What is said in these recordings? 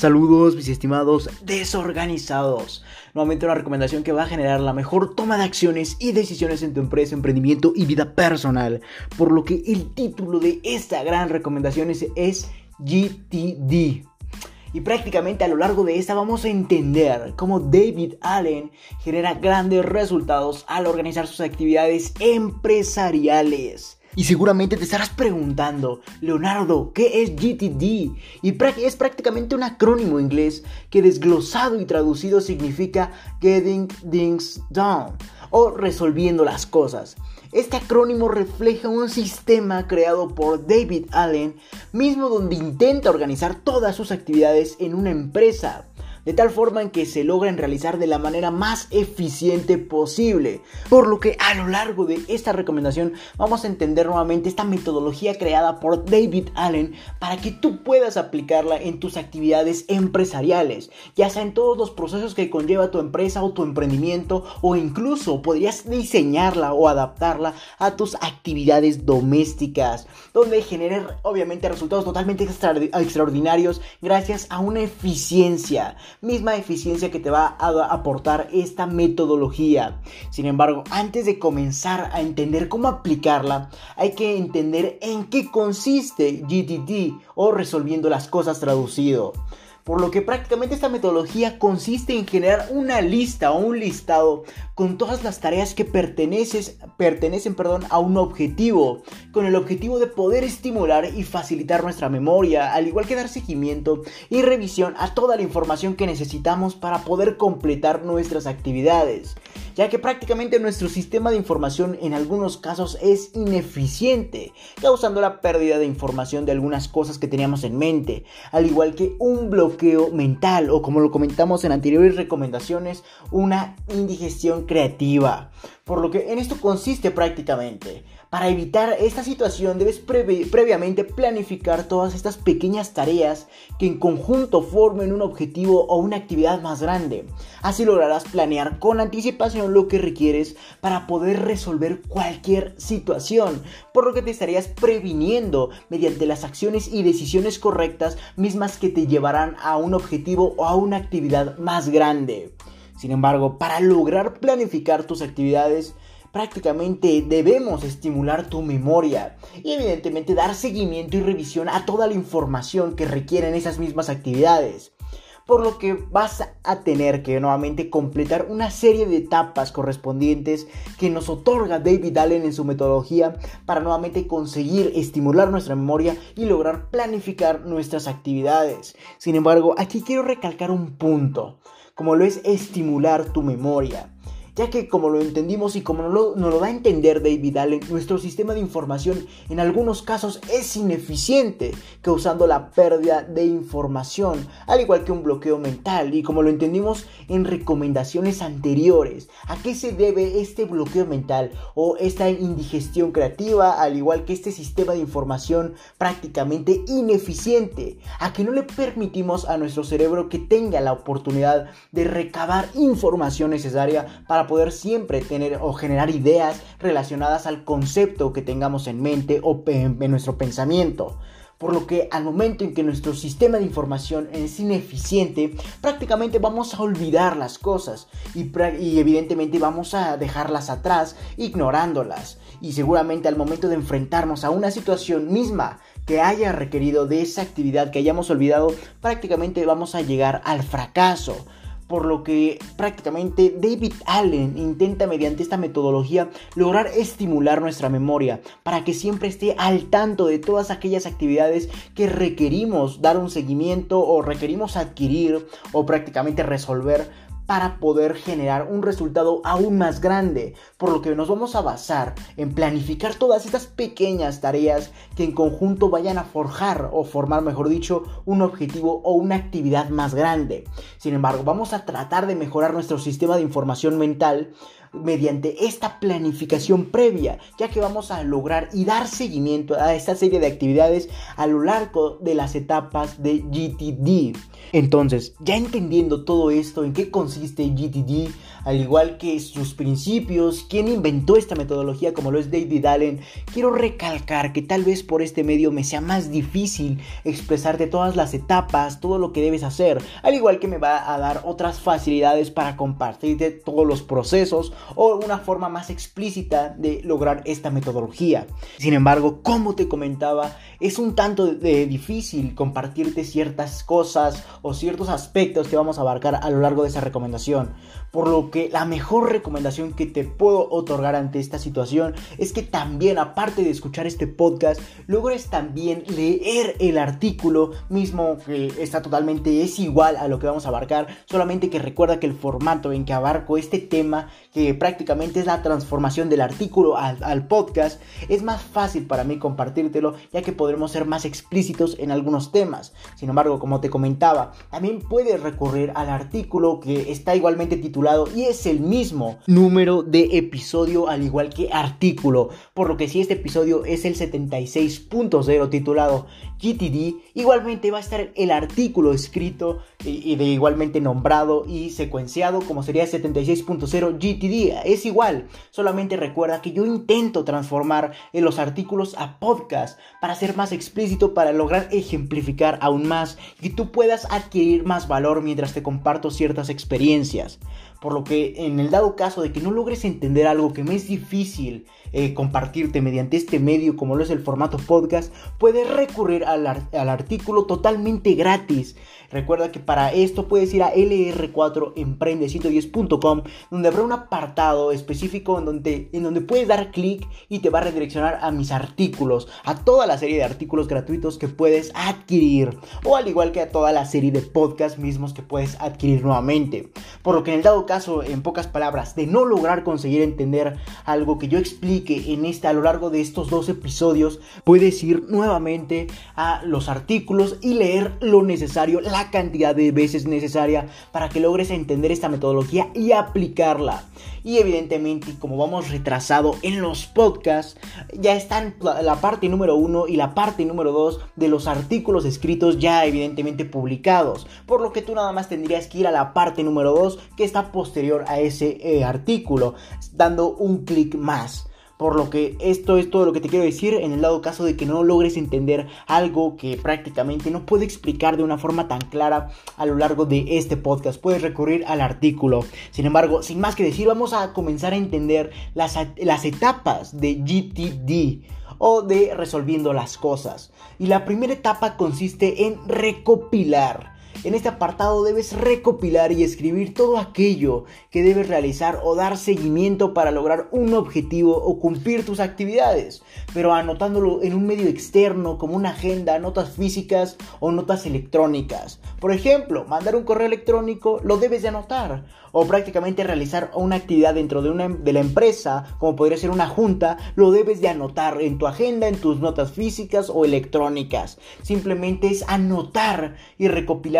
Saludos mis estimados desorganizados. Nuevamente una recomendación que va a generar la mejor toma de acciones y decisiones en tu empresa, emprendimiento y vida personal. Por lo que el título de esta gran recomendación es, GTD. Y prácticamente a lo largo de esta vamos a entender cómo David Allen genera grandes resultados al organizar sus actividades empresariales. Y seguramente te estarás preguntando, Leonardo, ¿qué es GTD? Y es prácticamente un acrónimo inglés que desglosado y traducido significa Getting Things Done o resolviendo las cosas. Este acrónimo refleja un sistema creado por David Allen, mismo donde intenta organizar todas sus actividades en una empresa de tal forma en que se logren realizar de la manera más eficiente posible. Por lo que a lo largo de esta recomendación vamos a entender nuevamente esta metodología creada por David Allen para que tú puedas aplicarla en tus actividades empresariales, ya sea en todos los procesos que conlleva tu empresa o tu emprendimiento o incluso podrías diseñarla o adaptarla a tus actividades domésticas, donde genere obviamente resultados totalmente extraordinarios gracias a una eficiencia misma eficiencia que te va a aportar esta metodología. Sin embargo, antes de comenzar a entender cómo aplicarla, hay que entender en qué consiste GTD o resolviendo las cosas traducido por lo que prácticamente esta metodología consiste en generar una lista o un listado con todas las tareas que pertenecen perdón, a un objetivo, con el objetivo de poder estimular y facilitar nuestra memoria, al igual que dar seguimiento y revisión a toda la información que necesitamos para poder completar nuestras actividades ya que prácticamente nuestro sistema de información en algunos casos es ineficiente, causando la pérdida de información de algunas cosas que teníamos en mente, al igual que un bloqueo mental o como lo comentamos en anteriores recomendaciones, una indigestión creativa. Por lo que en esto consiste prácticamente. Para evitar esta situación debes previamente planificar todas estas pequeñas tareas que en conjunto formen un objetivo o una actividad más grande. Así lograrás planear con anticipación lo que requieres para poder resolver cualquier situación, por lo que te estarías previniendo mediante las acciones y decisiones correctas mismas que te llevarán a un objetivo o a una actividad más grande. Sin embargo, para lograr planificar tus actividades, prácticamente debemos estimular tu memoria y evidentemente dar seguimiento y revisión a toda la información que requieren esas mismas actividades. Por lo que vas a tener que nuevamente completar una serie de etapas correspondientes que nos otorga David Allen en su metodología para nuevamente conseguir estimular nuestra memoria y lograr planificar nuestras actividades. Sin embargo, aquí quiero recalcar un punto, como lo es estimular tu memoria ya que como lo entendimos y como nos lo, da a entender David Allen, nuestro sistema de información en algunos casos es ineficiente, causando la pérdida de información, al igual que un bloqueo mental, y como lo entendimos en recomendaciones anteriores, ¿a qué se debe este bloqueo mental o esta indigestión creativa, al igual que este sistema de información prácticamente ineficiente? A que no le permitimos a nuestro cerebro que tenga la oportunidad de recabar información necesaria para poder siempre tener o generar ideas relacionadas al concepto que tengamos en mente o en nuestro pensamiento. Por lo que al momento en que nuestro sistema de información es ineficiente, prácticamente vamos a olvidar las cosas y, y, evidentemente vamos a dejarlas atrás ignorándolas. Y seguramente al momento de enfrentarnos a una situación misma que haya requerido de esa actividad que hayamos olvidado, prácticamente vamos a llegar al fracaso por lo que prácticamente David Allen intenta mediante esta metodología lograr estimular nuestra memoria para que siempre esté al tanto de todas aquellas actividades que requerimos dar un seguimiento o requerimos adquirir o prácticamente resolver para poder generar un resultado aún más grande, por lo que nos vamos a basar en planificar todas estas pequeñas tareas que en conjunto vayan a forjar o formar, mejor dicho, un objetivo o una actividad más grande. Sin embargo, vamos a tratar de mejorar nuestro sistema de información mental mediante esta planificación previa, ya que vamos a lograr y dar seguimiento a esta serie de actividades a lo largo de las etapas de GTD. Entonces, ya entendiendo todo esto, en qué consiste GTD, al igual que sus principios, quién inventó esta metodología como lo es David Allen, quiero recalcar que tal vez por este medio me sea más difícil expresarte todas las etapas, todo lo que debes hacer, al igual que me va a dar otras facilidades para compartirte todos los procesos o una forma más explícita de lograr esta metodología. Sin embargo, como te comentaba, es un tanto difícil compartirte ciertas cosas o ciertos aspectos que vamos a abarcar a lo largo de esa recomendación. Por lo que la mejor recomendación que te puedo otorgar ante esta situación es que también, aparte de escuchar este podcast, logres también leer el artículo mismo que está totalmente es igual a lo que vamos a abarcar, solamente que recuerda que el formato en que abarco este tema, que prácticamente es la transformación del artículo al, podcast, es más fácil para mí compartírtelo, ya que podremos ser más explícitos en algunos temas. Sin embargo, como te comentaba, también puedes recurrir al artículo que está igualmente titulado es el mismo número de episodio al igual que artículo. Por lo que si este episodio es el 76.0 titulado GTD, igualmente va a estar el artículo escrito y de igualmente nombrado y secuenciado como sería 76.0 GTD. Es igual, solamente recuerda que yo intento transformar los artículos a podcast para ser más explícito, para lograr ejemplificar aún más y tú puedas adquirir más valor mientras te comparto ciertas experiencias. Por lo que en el dado caso de que no logres entender algo que me es difícil eh, compartirte mediante este medio como lo es el formato podcast, puedes recurrir al, al artículo totalmente gratis. Recuerda que para esto puedes ir a lr4emprende110.com donde habrá un apartado específico en donde, en donde puedes dar clic y te va a redireccionar a mis artículos, a toda la serie de artículos gratuitos que puedes adquirir o al igual que a toda la serie de podcasts mismos que puedes adquirir nuevamente. Por lo que en el dado caso, en pocas palabras, de no lograr conseguir entender algo que yo explique en este a lo largo de estos dos episodios, puedes ir nuevamente a los artículos y leer lo necesario, la cantidad de veces necesaria para que logres entender esta metodología y aplicarla. Y evidentemente, como vamos retrasado en los podcasts, ya están la parte número uno y la parte número dos de los artículos escritos ya evidentemente publicados. Por lo que tú nada más tendrías que ir a la parte número dos que está posterior a ese eh, artículo, dando un clic más. Por lo que esto es todo lo que te quiero decir en el dado caso de que no logres entender algo que prácticamente no puedo explicar de una forma tan clara a lo largo de este podcast. Puedes recurrir al artículo. Sin embargo, sin más que decir, vamos a comenzar a entender las, las etapas de GTD o de resolviendo las cosas. Y la primera etapa consiste en recopilar. En este apartado debes recopilar y escribir todo aquello que debes realizar o dar seguimiento para lograr un objetivo o cumplir tus actividades, pero anotándolo en un medio externo como una agenda, notas físicas o notas electrónicas. Por ejemplo, mandar un correo electrónico lo debes de anotar o prácticamente realizar una actividad dentro de, una, de la empresa, como podría ser una junta, lo debes de anotar en tu agenda, en tus notas físicas o electrónicas. Simplemente es anotar y recopilar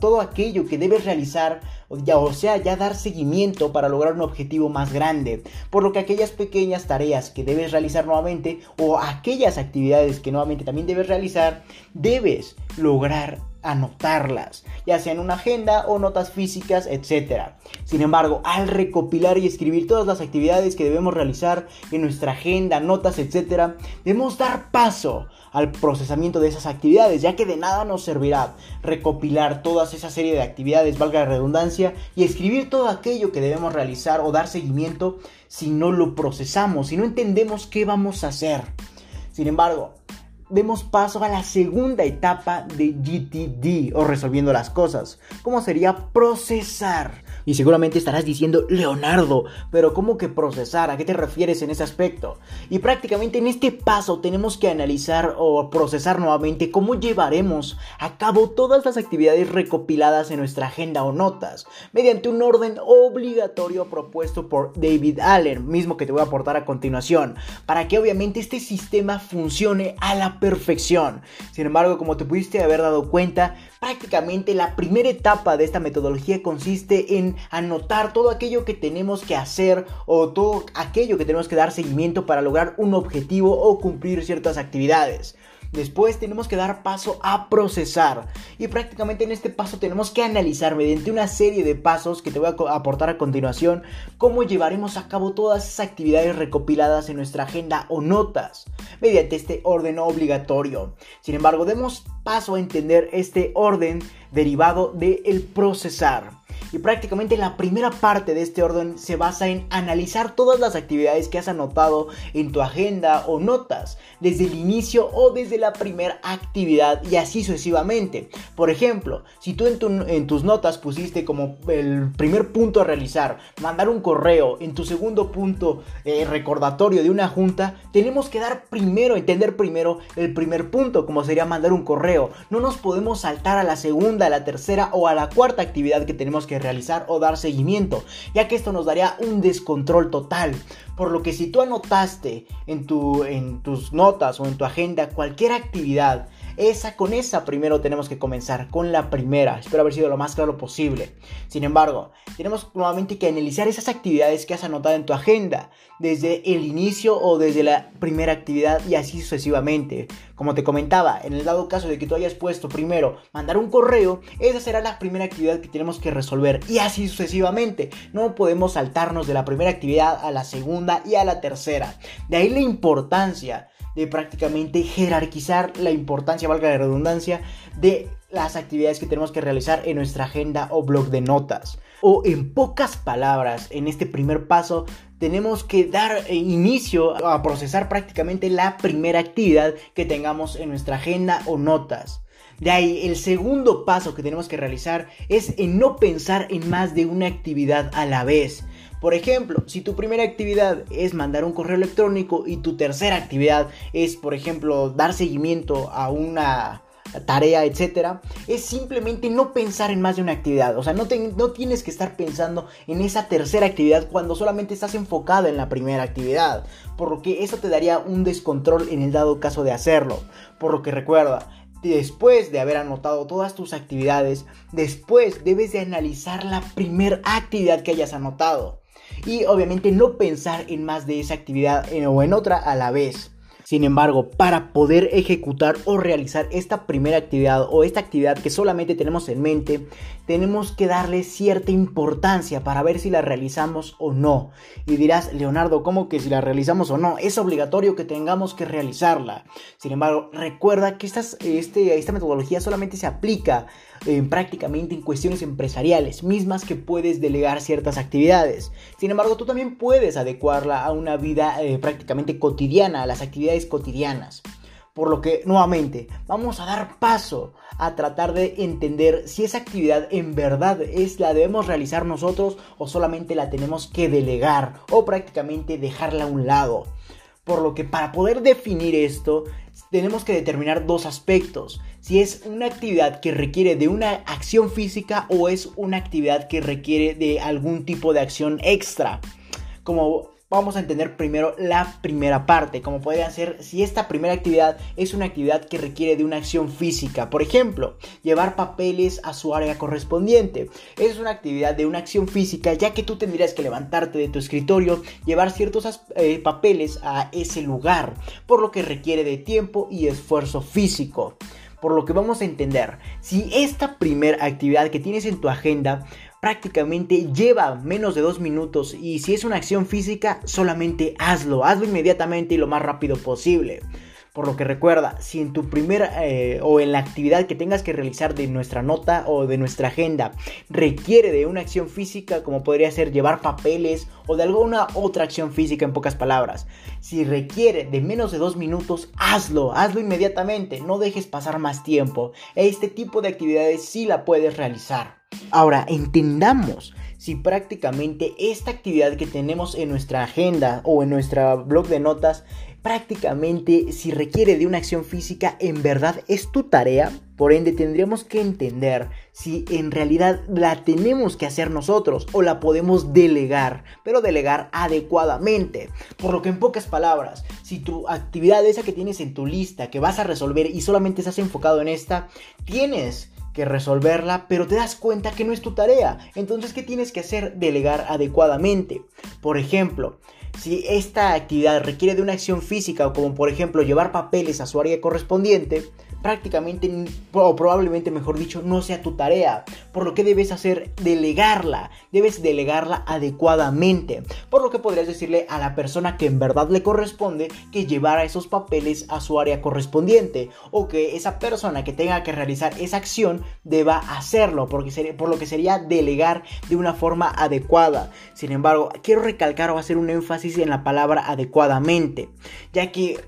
todo aquello que debes realizar, o sea, ya dar seguimiento para lograr un objetivo más grande. Por lo que aquellas pequeñas tareas que debes realizar nuevamente o aquellas actividades que nuevamente también debes realizar, debes lograr anotarlas, ya sea en una agenda o notas físicas, etc. Sin embargo, al recopilar y escribir todas las actividades que debemos realizar en nuestra agenda, notas, etc., debemos dar paso al procesamiento de esas actividades, ya que de nada nos servirá recopilar toda esa serie de actividades, valga la redundancia, y escribir todo aquello que debemos realizar o dar seguimiento si no lo procesamos, si no entendemos qué vamos a hacer. Sin embargo, demos paso a la segunda etapa de GTD o resolviendo las cosas, como sería procesar. Y seguramente estarás diciendo, Leonardo, pero ¿cómo que procesar? ¿A qué te refieres en ese aspecto? Y prácticamente en este paso tenemos que analizar o procesar nuevamente cómo llevaremos a cabo todas las actividades recopiladas en nuestra agenda o notas, mediante un orden obligatorio propuesto por David Allen, mismo que te voy a aportar a continuación, para que obviamente este sistema funcione a la perfección. Sin embargo, como te pudiste haber dado cuenta, prácticamente la primera etapa de esta metodología consiste en anotar todo aquello que tenemos que hacer o todo aquello que tenemos que dar seguimiento para lograr un objetivo o cumplir ciertas actividades. Después tenemos que dar paso a procesar. Y prácticamente en este paso tenemos que analizar mediante una serie de pasos que te voy a aportar a continuación cómo llevaremos a cabo todas esas actividades recopiladas en nuestra agenda o notas mediante este orden obligatorio. Sin embargo, demos paso a entender este orden derivado del el procesar. Y prácticamente la primera parte de este orden se basa en analizar todas las actividades que has anotado en tu agenda o notas, desde el inicio o desde la primera actividad y así sucesivamente. Por ejemplo, si tú en, tus notas pusiste como el primer punto a realizar, mandar un correo, en tu segundo punto eh, recordatorio de una junta, tenemos que dar primero, entender primero el primer punto, como sería mandar un correo. No nos podemos saltar a la segunda, a la tercera o a la cuarta actividad que tenemos que realizar o dar seguimiento, ya que esto nos daría un descontrol total. Por lo que si tú anotaste en, tu, en tus notas o en tu agenda cualquier actividad, esa con esa primero tenemos que comenzar, con la primera. Espero haber sido lo más claro posible. Sin embargo, tenemos nuevamente que analizar esas actividades que has anotado en tu agenda, desde el inicio o desde la primera actividad y así sucesivamente. Como te comentaba, en el dado caso de que tú hayas puesto primero mandar un correo, esa será la primera actividad que tenemos que resolver y así sucesivamente. No podemos saltarnos de la primera actividad a la segunda y a la tercera. De ahí la importancia de prácticamente jerarquizar la importancia, valga la redundancia, de las actividades que tenemos que realizar en nuestra agenda o blog de notas. O en pocas palabras, en este primer paso, tenemos que dar inicio a procesar prácticamente la primera actividad que tengamos en nuestra agenda o notas. De ahí, el segundo paso que tenemos que realizar es en no pensar en más de una actividad a la vez. Por ejemplo, si tu primera actividad es mandar un correo electrónico y tu tercera actividad es, por ejemplo, dar seguimiento a una tarea, etcétera, es simplemente no pensar en más de una actividad. O sea, no, tienes que estar pensando en esa tercera actividad cuando solamente estás enfocado en la primera actividad. Por lo que eso te daría un descontrol en el dado caso de hacerlo. Por lo que recuerda, después de haber anotado todas tus actividades, después debes de analizar la primera actividad que hayas anotado y obviamente no pensar en más de esa actividad o en otra a la vez. Sin embargo, para poder ejecutar o realizar esta primera actividad o esta actividad que solamente tenemos en mente, tenemos que darle cierta importancia para ver si la realizamos o no. Y dirás, Leonardo, ¿cómo que si la realizamos o no? Es obligatorio que tengamos que realizarla. Sin embargo, recuerda que este, esta metodología solamente se aplica prácticamente en cuestiones empresariales, mismas que puedes delegar ciertas actividades. Sin embargo, tú también puedes adecuarla a una vida eh, prácticamente cotidiana, a las actividades cotidianas. Por lo que, nuevamente, vamos a dar paso a tratar de entender si esa actividad en verdad es la debemos realizar nosotros o solamente la tenemos que delegar o prácticamente dejarla a un lado. Por lo que para poder definir esto, tenemos que determinar dos aspectos. Si es una actividad que requiere de una acción física o es una actividad que requiere de algún tipo de acción extra. Como vamos a entender primero la primera parte, como podría ser si esta primera actividad es una actividad que requiere de una acción física. Por ejemplo, llevar papeles a su área correspondiente. Es una actividad de una acción física ya que tú tendrías que levantarte de tu escritorio, llevar ciertos eh, papeles a ese lugar, por lo que requiere de tiempo y esfuerzo físico por lo que vamos a entender, si esta primera actividad que tienes en tu agenda prácticamente lleva menos de dos minutos y si es una acción física solamente hazlo, hazlo inmediatamente y lo más rápido posible. Por lo que recuerda, si en tu primera eh, o en la actividad que tengas que realizar de nuestra nota o de nuestra agenda requiere de una acción física como podría ser llevar papeles o de alguna otra acción física en pocas palabras, si requiere de menos de dos minutos, hazlo, hazlo inmediatamente, no dejes pasar más tiempo. Este tipo de actividades sí la puedes realizar. Ahora, entendamos si prácticamente esta actividad que tenemos en nuestra agenda o en nuestro blog de notas prácticamente si requiere de una acción física en verdad es tu tarea. Por ende tendríamos que entender si en realidad la tenemos que hacer nosotros o la podemos delegar, pero delegar adecuadamente. Por lo que en pocas palabras, si tu actividad esa que tienes en tu lista que vas a resolver y solamente estás enfocado en esta, tienes que resolverla, pero te das cuenta que no es tu tarea. Entonces, ¿qué tienes que hacer? Delegar adecuadamente. Por ejemplo, si esta actividad requiere de una acción física, como por ejemplo llevar papeles a su área correspondiente, prácticamente o probablemente mejor dicho no sea tu tarea. Por lo que debes hacer delegarla. Debes delegarla adecuadamente. Por lo que podrías decirle a la persona que en verdad le corresponde que llevara esos papeles a su área correspondiente o que esa persona que tenga que realizar esa acción deba hacerlo porque sería, por lo que sería delegar de una forma adecuada. Sin embargo quiero recalcar o hacer un énfasis en la palabra adecuadamente ya que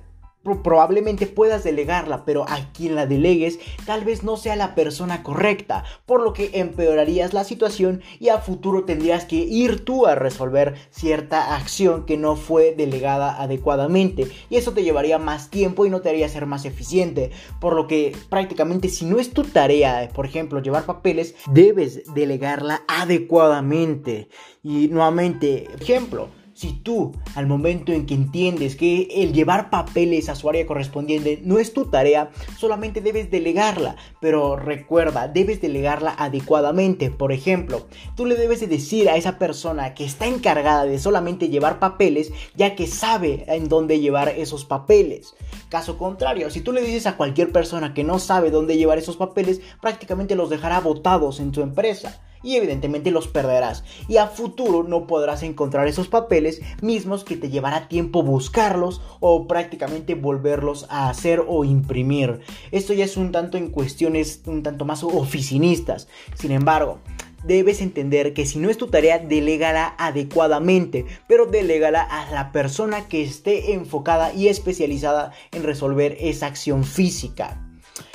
probablemente puedas delegarla, pero a quien la delegues tal vez no sea la persona correcta, por lo que empeorarías la situación y a futuro tendrías que ir tú a resolver cierta acción que no fue delegada adecuadamente y eso te llevaría más tiempo y no te haría ser más eficiente, por lo que prácticamente si no es tu tarea, por ejemplo, llevar papeles, debes delegarla adecuadamente. Y nuevamente, ejemplo, si tú, al momento en que entiendes que el llevar papeles a su área correspondiente no es tu tarea, solamente debes delegarla. Pero recuerda, debes delegarla adecuadamente. Por ejemplo, tú le debes de decir a esa persona que está encargada de solamente llevar papeles, ya que sabe en dónde llevar esos papeles. Caso contrario, si tú le dices a cualquier persona que no sabe dónde llevar esos papeles, prácticamente los dejará botados en tu empresa y evidentemente los perderás y a futuro no podrás encontrar esos papeles mismos que te llevará tiempo buscarlos o prácticamente volverlos a hacer o imprimir. Esto ya es un tanto en cuestiones un tanto más oficinistas. Sin embargo, debes entender que si no es tu tarea, delégala adecuadamente, pero delégala a la persona que esté enfocada y especializada en resolver esa acción física.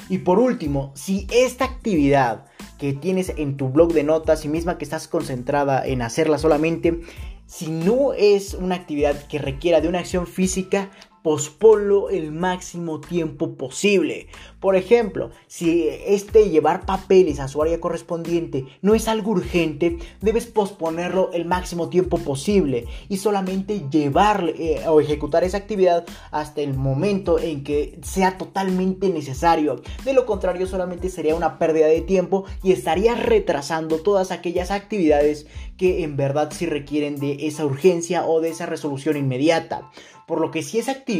Y por último, si esta actividad que tienes en tu blog de notas y misma que estás concentrada en hacerla solamente, si no es una actividad que requiera de una acción física, posponlo el máximo tiempo posible. Por ejemplo, si este llevar papeles a su área correspondiente no es algo urgente, debes posponerlo el máximo tiempo posible y solamente llevar eh, o ejecutar esa actividad hasta el momento en que sea totalmente necesario. De lo contrario, solamente sería una pérdida de tiempo y estaría retrasando todas aquellas actividades que en verdad sí requieren de esa urgencia o de esa resolución inmediata. Por lo que si esa actividad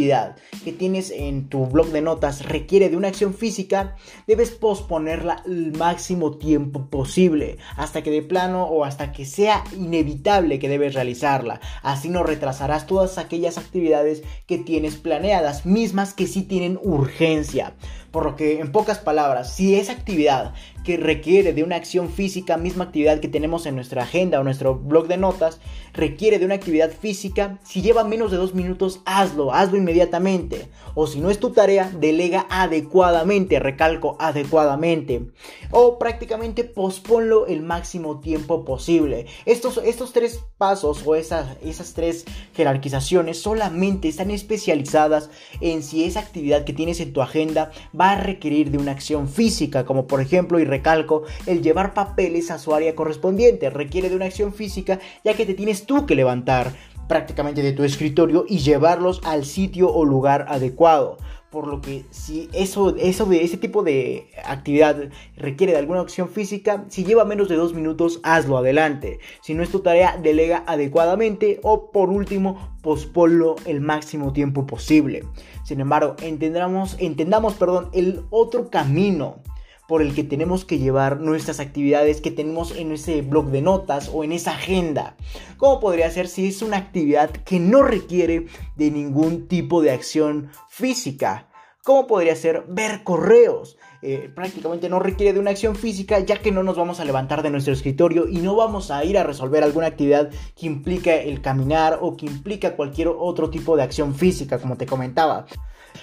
que tienes en tu blog de notas requiere de una acción física, debes posponerla el máximo tiempo posible, hasta que de plano o hasta que sea inevitable que debes realizarla. Así no retrasarás todas aquellas actividades que tienes planeadas, mismas que sí tienen urgencia. Por lo que, en pocas palabras, si esa actividad que requiere de una acción física, misma actividad que tenemos en nuestra agenda o nuestro blog de notas, requiere de una actividad física, si lleva menos de dos minutos, hazlo, hazlo inmediatamente. O si no es tu tarea, delega adecuadamente, recalco adecuadamente. O prácticamente posponlo el máximo tiempo posible. Estos, estos tres pasos o esas, esas tres jerarquizaciones solamente están especializadas en si esa actividad que tienes en tu agenda va a requerir de una acción física, como por ejemplo, y recalco, el llevar papeles a su área correspondiente requiere de una acción física, ya que te tienes tú que levantar prácticamente de tu escritorio y llevarlos al sitio o lugar adecuado. Por lo que si eso, eso de ese tipo de actividad requiere de alguna acción física, si lleva menos de dos minutos, hazlo adelante. Si no es tu tarea, delega adecuadamente o por último, posponlo el máximo tiempo posible. Sin embargo, entendamos, entendamos perdón, el otro camino por el que tenemos que llevar nuestras actividades que tenemos en ese blog de notas o en esa agenda. ¿Cómo podría ser si es una actividad que no requiere de ningún tipo de acción física? ¿Cómo podría ser ver correos? Eh, prácticamente no requiere de una acción física ya que no nos vamos a levantar de nuestro escritorio y no vamos a ir a resolver alguna actividad que implica el caminar o que implica cualquier otro tipo de acción física como te comentaba.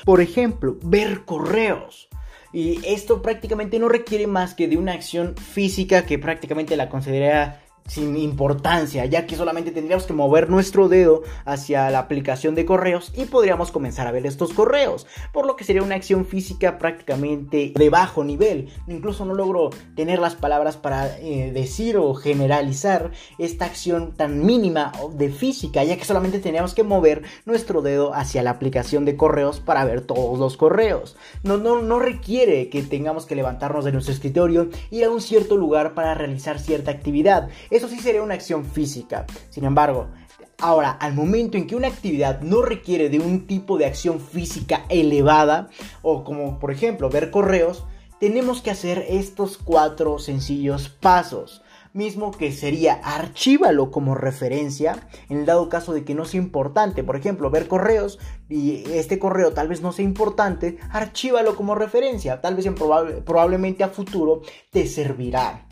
Por ejemplo, ver correos. Y esto prácticamente no requiere más que de una acción física que prácticamente la consideraría sin importancia, ya que solamente tendríamos que mover nuestro dedo hacia la aplicación de correos y podríamos comenzar a ver estos correos, por lo que sería una acción física prácticamente de bajo nivel. Incluso no logro tener las palabras para eh, decir o generalizar esta acción tan mínima de física, ya que solamente teníamos que mover nuestro dedo hacia la aplicación de correos para ver todos los correos. No, no, no requiere que tengamos que levantarnos de nuestro escritorio, ir a un cierto lugar para realizar cierta actividad. Eso sí sería una acción física. Sin embargo, Ahora, al momento en que una actividad no requiere de un tipo de acción física elevada, o como por ejemplo ver correos, tenemos que hacer estos cuatro sencillos pasos mismo que sería archívalo como referencia en el dado caso de que no sea importante. Por ejemplo, ver correos y este correo tal vez no sea importante, archívalo como referencia. Tal vez en probablemente a futuro te servirá.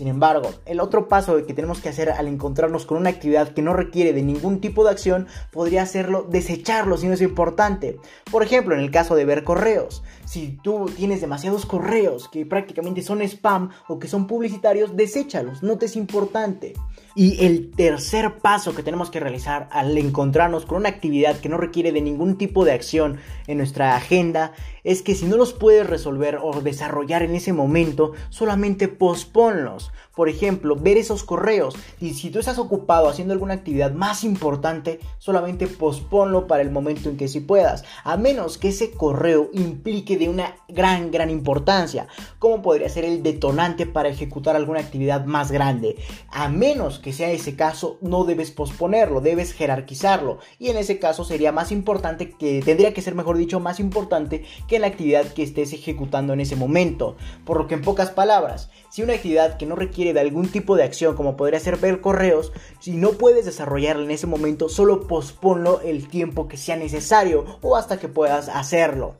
Sin embargo, el otro paso que tenemos que hacer al encontrarnos con una actividad que no requiere de ningún tipo de acción podría hacerlo desecharlo si no es importante. Por ejemplo, en el caso de ver correos. Si tú tienes demasiados correos que prácticamente son spam o que son publicitarios, deséchalos, no te es importante. Y el tercer paso que tenemos que realizar al encontrarnos con una actividad que no requiere de ningún tipo de acción en nuestra agenda es que si no los puedes resolver o desarrollar en ese momento, solamente posponlos. Por ejemplo, ver esos correos. Y si tú estás ocupado haciendo alguna actividad más importante, solamente posponlo para el momento en que sí puedas. A menos que ese correo implique de una gran, gran importancia. Como podría ser el detonante para ejecutar alguna actividad más grande. A menos que sea ese caso, no debes posponerlo, debes jerarquizarlo. Y en ese caso sería más importante que, tendría que ser mejor dicho, más importante que la actividad que estés ejecutando en ese momento. Por lo que en pocas palabras, si una actividad que no requiere de algún tipo de acción, como podría ser ver correos, si no puedes desarrollarla en ese momento, solo posponlo el tiempo que sea necesario o hasta que puedas hacerlo.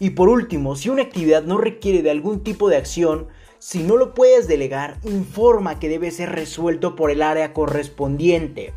Y por último, si una actividad no requiere de algún tipo de acción, si no lo puedes delegar, informa que debe ser resuelto por el área correspondiente.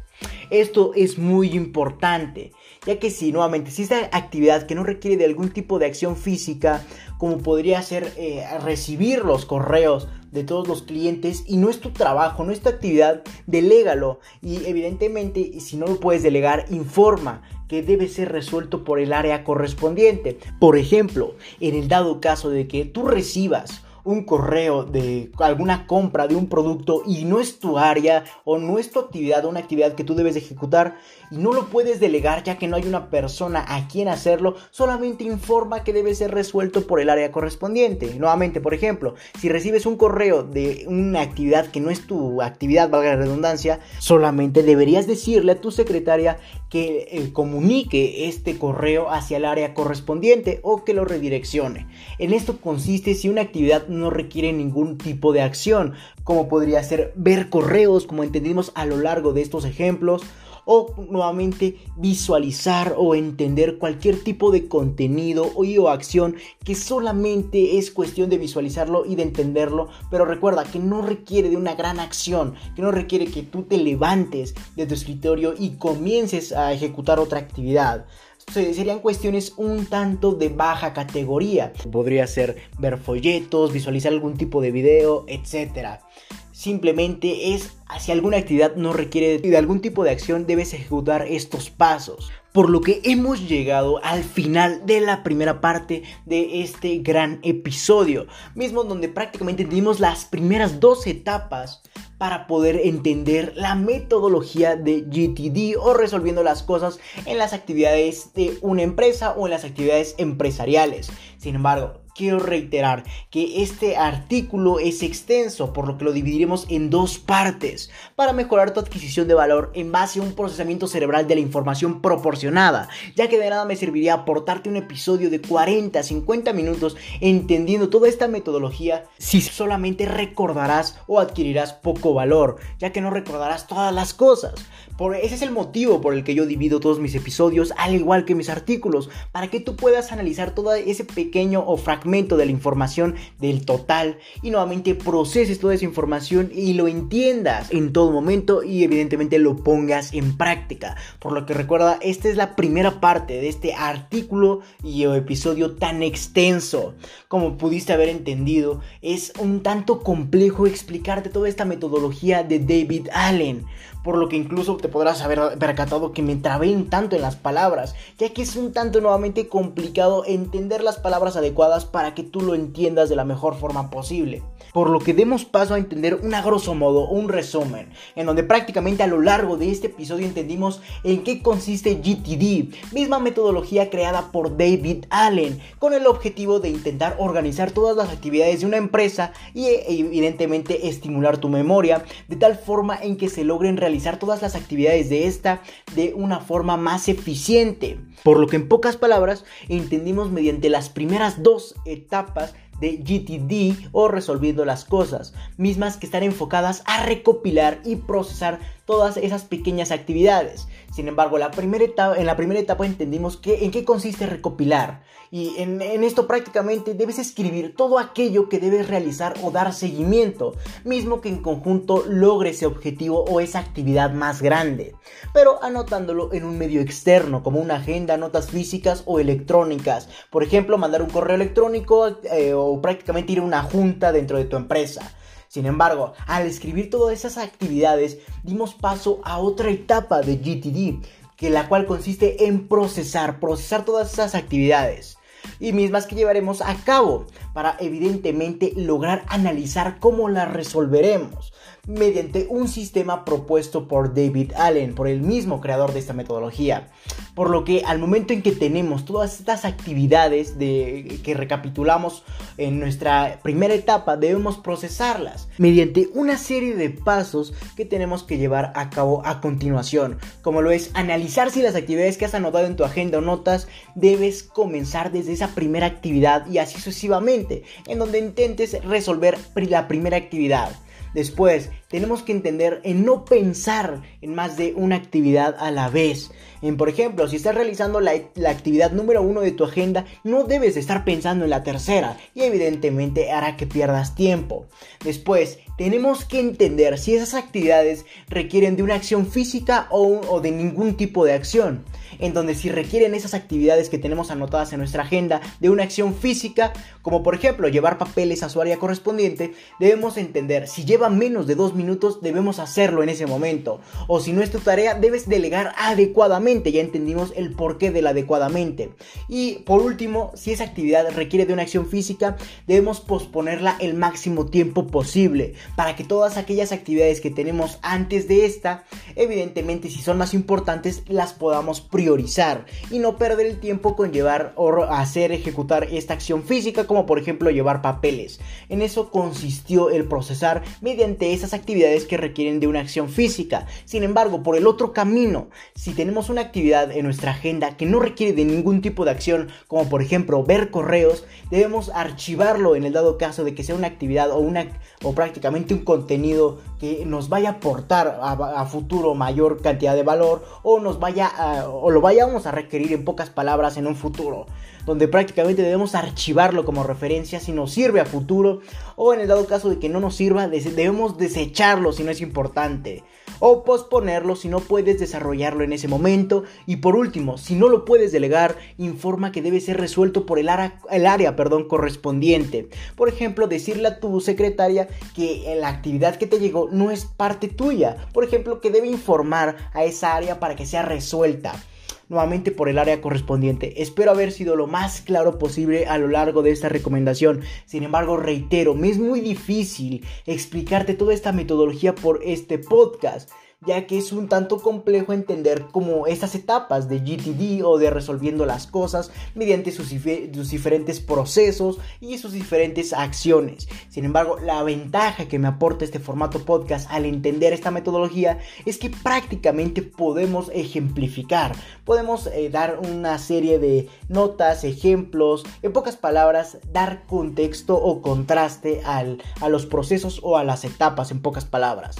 Esto es muy importante, ya que si nuevamente, si esta actividad que no requiere de algún tipo de acción física, como podría ser eh, recibir los correos de todos los clientes y no es tu trabajo, no es tu actividad, delégalo y evidentemente si no lo puedes delegar, informa que debe ser resuelto por el área correspondiente. Por ejemplo, en el dado caso de que tú recibas un correo de alguna compra de un producto y no es tu área o no es tu actividad, una actividad que tú debes ejecutar y no lo puedes delegar ya que no hay una persona a quien hacerlo, solamente informa que debe ser resuelto por el área correspondiente. Nuevamente, por ejemplo, si recibes un correo de una actividad que no es tu actividad, valga la redundancia, solamente deberías decirle a tu secretaria que eh, comunique este correo hacia el área correspondiente o que lo redireccione. En esto consiste si una actividad no requiere ningún tipo de acción, como podría ser ver correos, como entendimos a lo largo de estos ejemplos, o nuevamente visualizar o entender cualquier tipo de contenido o, acción que solamente es cuestión de visualizarlo y de entenderlo, pero recuerda que no requiere de una gran acción, que no requiere que tú te levantes de tu escritorio y comiences a ejecutar otra actividad serían cuestiones un tanto de baja categoría. Podría ser ver folletos, visualizar algún tipo de video, etc. Simplemente es si alguna actividad no requiere de algún tipo de acción, debes ejecutar estos pasos. Por lo que hemos llegado al final de la primera parte de este gran episodio, mismo donde prácticamente dimos las primeras dos etapas para poder entender la metodología de GTD o resolviendo las cosas en las actividades de una empresa o en las actividades empresariales. Sin embargo, quiero reiterar que este artículo es extenso, por lo que lo dividiremos en dos partes, para mejorar tu adquisición de valor en base a un procesamiento cerebral de la información proporcionada, ya que de nada me serviría aportarte un episodio de 40, 50 minutos entendiendo toda esta metodología si solamente recordarás o adquirirás poco valor, ya que no recordarás todas las cosas. Por, ese es el motivo por el que yo divido todos mis episodios, al igual que mis artículos, para que tú puedas analizar todo ese pequeño o fraccionado fragmento de la información del total y nuevamente proceses toda esa información y lo entiendas en todo momento y evidentemente lo pongas en práctica. Por lo que recuerda, esta es la primera parte de este artículo y episodio tan extenso. Como pudiste haber entendido, es un tanto complejo explicarte toda esta metodología de David Allen por lo que incluso te podrás haber percatado que me trabé un tanto en las palabras, ya que es un tanto nuevamente complicado entender las palabras adecuadas para que tú lo entiendas de la mejor forma posible. Por lo que demos paso a entender un a grosso modo, un resumen, en donde prácticamente a lo largo de este episodio entendimos en qué consiste GTD, misma metodología creada por David Allen, con el objetivo de intentar organizar todas las actividades de una empresa y evidentemente estimular tu memoria de tal forma en que se logren realizar realizar todas las actividades de esta de una forma más eficiente. Por lo que en pocas palabras entendimos mediante las primeras dos etapas de GTD o resolviendo las cosas, mismas que están enfocadas a recopilar y procesar todas esas pequeñas actividades. Sin embargo, en la primera etapa entendimos que, en qué consiste recopilar. Y en, en, esto prácticamente debes escribir todo aquello que debes realizar o dar seguimiento, mismo que en conjunto logre ese objetivo o esa actividad más grande, pero anotándolo en un medio externo, como una agenda, notas físicas o electrónicas. Por ejemplo, mandar un correo electrónico eh, o prácticamente ir a una junta dentro de tu empresa. Sin embargo, al escribir todas esas actividades, dimos paso a otra etapa de GTD, que la cual consiste en procesar, procesar todas esas actividades. Y mismas que llevaremos a cabo para evidentemente lograr analizar cómo las resolveremos mediante un sistema propuesto por David Allen, por el mismo creador de esta metodología. Por lo que al momento en que tenemos todas estas actividades de, que recapitulamos en nuestra primera etapa, debemos procesarlas mediante una serie de pasos que tenemos que llevar a cabo a continuación, como lo es analizar si las actividades que has anotado en tu agenda o notas debes comenzar desde esa primera actividad y así sucesivamente, en donde intentes resolver la primera actividad. Después, tenemos que entender en no pensar en más de una actividad a la vez. En, por ejemplo, si estás realizando la, actividad número uno de tu agenda, no debes estar pensando en la tercera y evidentemente hará que pierdas tiempo. Después, tenemos que entender si esas actividades requieren de una acción física o de ningún tipo de acción en donde si requieren esas actividades que tenemos anotadas en nuestra agenda de una acción física, como por ejemplo llevar papeles a su área correspondiente, debemos entender si lleva menos de dos minutos debemos hacerlo en ese momento, o si no es tu tarea debes delegar adecuadamente, ya entendimos el porqué del adecuadamente. Y por último, si esa actividad requiere de una acción física, debemos posponerla el máximo tiempo posible, para que todas aquellas actividades que tenemos antes de esta, evidentemente si son más importantes, las podamos priorizar y no perder el tiempo con llevar o hacer ejecutar esta acción física como por ejemplo llevar papeles. En eso consistió el procesar mediante esas actividades que requieren de una acción física. Sin embargo, por el otro camino, si tenemos una actividad en nuestra agenda que no requiere de ningún tipo de acción, como por ejemplo ver correos, debemos archivarlo en el dado caso de que sea una actividad o una o prácticamente un contenido que nos vaya a aportar a, futuro mayor cantidad de valor o nos vaya a, o lo vayamos a requerir en pocas palabras en un futuro, donde prácticamente debemos archivarlo como referencia si nos sirve a futuro o en el dado caso de que no nos sirva debemos desecharlo si no es importante o posponerlo si no puedes desarrollarlo en ese momento. Y por último, si no lo puedes delegar, informa que debe ser resuelto por el área, el área perdón, correspondiente. Por ejemplo, decirle a tu secretaria que la actividad que te llegó no es parte tuya. Por ejemplo, que debe informar a esa área para que sea resuelta nuevamente por el área correspondiente. Espero haber sido lo más claro posible a lo largo de esta recomendación. Sin embargo, reitero, me es muy difícil explicarte toda esta metodología por este podcast ya que es un tanto complejo entender como estas etapas de GTD o de resolviendo las cosas mediante sus, diferentes procesos y sus diferentes acciones. Sin embargo, la ventaja que me aporta este formato podcast al entender esta metodología es que prácticamente podemos ejemplificar, podemos eh, dar una serie de notas, ejemplos, en pocas palabras, dar contexto o contraste a los procesos o a las etapas, en pocas palabras.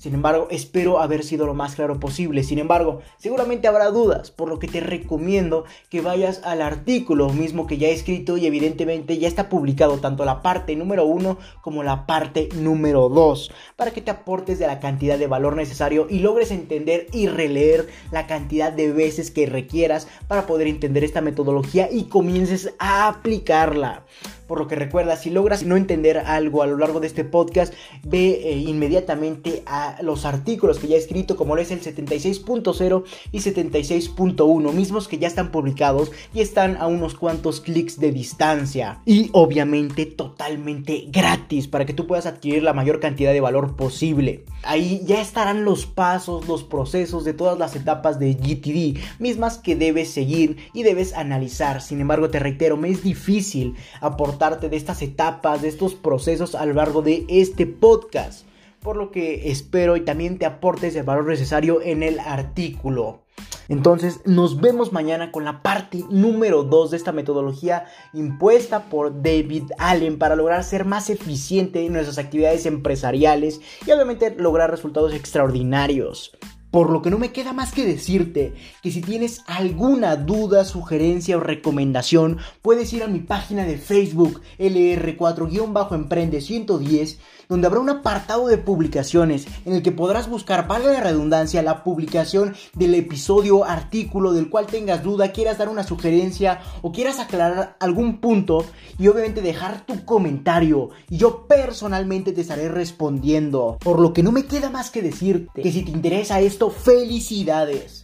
Sin embargo, espero haber sido lo más claro posible. Sin embargo, seguramente habrá dudas, por lo que te recomiendo que vayas al artículo mismo que ya he escrito y evidentemente ya está publicado tanto la parte número 1 como la parte número 2 para que te aportes de la cantidad de valor necesario y logres entender y releer la cantidad de veces que requieras para poder entender esta metodología y comiences a aplicarla. Por lo que recuerda, si logras no entender algo a lo largo de este podcast, ve eh, inmediatamente a los artículos que ya he escrito, como lo es el 76.0 y 76.1, mismos que ya están publicados y están a unos cuantos clics de distancia. Y obviamente totalmente gratis para que tú puedas adquirir la mayor cantidad de valor posible. Ahí ya estarán los pasos, los procesos de todas las etapas de GTD, mismas que debes seguir y debes analizar. Sin embargo, te reitero, me es difícil aportar de estas etapas, de estos procesos a lo largo de este podcast. Por lo que espero y también te aportes el valor necesario en el artículo. Entonces nos vemos mañana con la parte número 2 de esta metodología impuesta por David Allen para lograr ser más eficiente en nuestras actividades empresariales y obviamente lograr resultados extraordinarios. Por lo que no me queda más que decirte que si tienes alguna duda, sugerencia o recomendación, puedes ir a mi página de Facebook LR4-Emprende 110 donde habrá un apartado de publicaciones en el que podrás buscar, valga la redundancia, la publicación del episodio, artículo del cual tengas duda, quieras dar una sugerencia o quieras aclarar algún punto y obviamente dejar tu comentario y yo personalmente te estaré respondiendo. Por lo que no me queda más que decirte que si te interesa esto, felicidades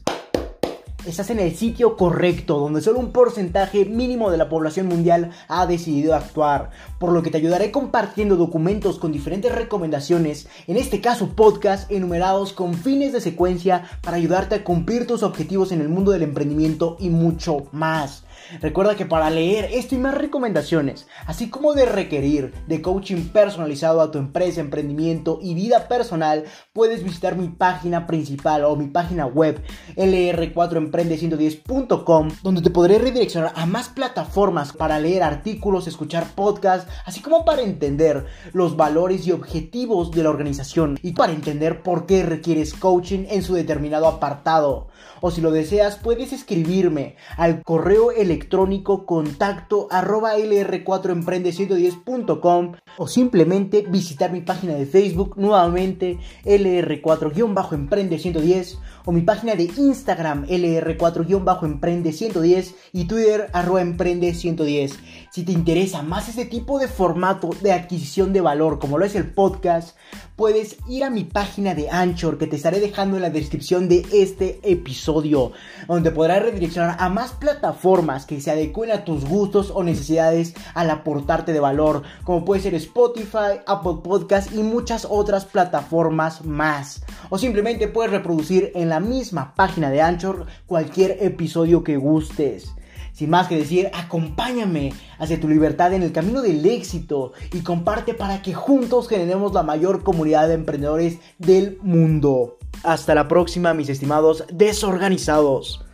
estás en el sitio correcto, donde solo un porcentaje mínimo de la población mundial ha decidido actuar, por lo que te ayudaré compartiendo documentos con diferentes recomendaciones, en este caso podcast enumerados con fines de secuencia para ayudarte a cumplir tus objetivos en el mundo del emprendimiento y mucho más. Recuerda que para leer esto y más recomendaciones, así como de requerir de coaching personalizado a tu empresa, emprendimiento y vida personal, puedes visitar mi página principal o mi página web lr4emprende110.com, donde te podré redireccionar a más plataformas para leer artículos, escuchar podcasts, así como para entender los valores y objetivos de la organización y para entender por qué requieres coaching en su determinado apartado. O si lo deseas, puedes escribirme al correo electrónico electrónico contacto arroba lr4emprende110.com o simplemente visitar mi página de Facebook nuevamente lr4-emprende110 o mi página de Instagram lr4-emprende110 y Twitter arroba emprende110. Si te interesa más este tipo de formato de adquisición de valor como lo es el podcast, puedes ir a mi página de Anchor que te estaré dejando en la descripción de este episodio, donde podrás redireccionar a más plataformas que se adecuen a tus gustos o necesidades al aportarte de valor, como puede ser Spotify, Apple Podcast y muchas otras plataformas más. O simplemente puedes reproducir en la misma página de Anchor cualquier episodio que gustes. Sin más que decir, acompáñame hacia tu libertad en el camino del éxito y comparte para que juntos generemos la mayor comunidad de emprendedores del mundo. Hasta la próxima, mis estimados desorganizados.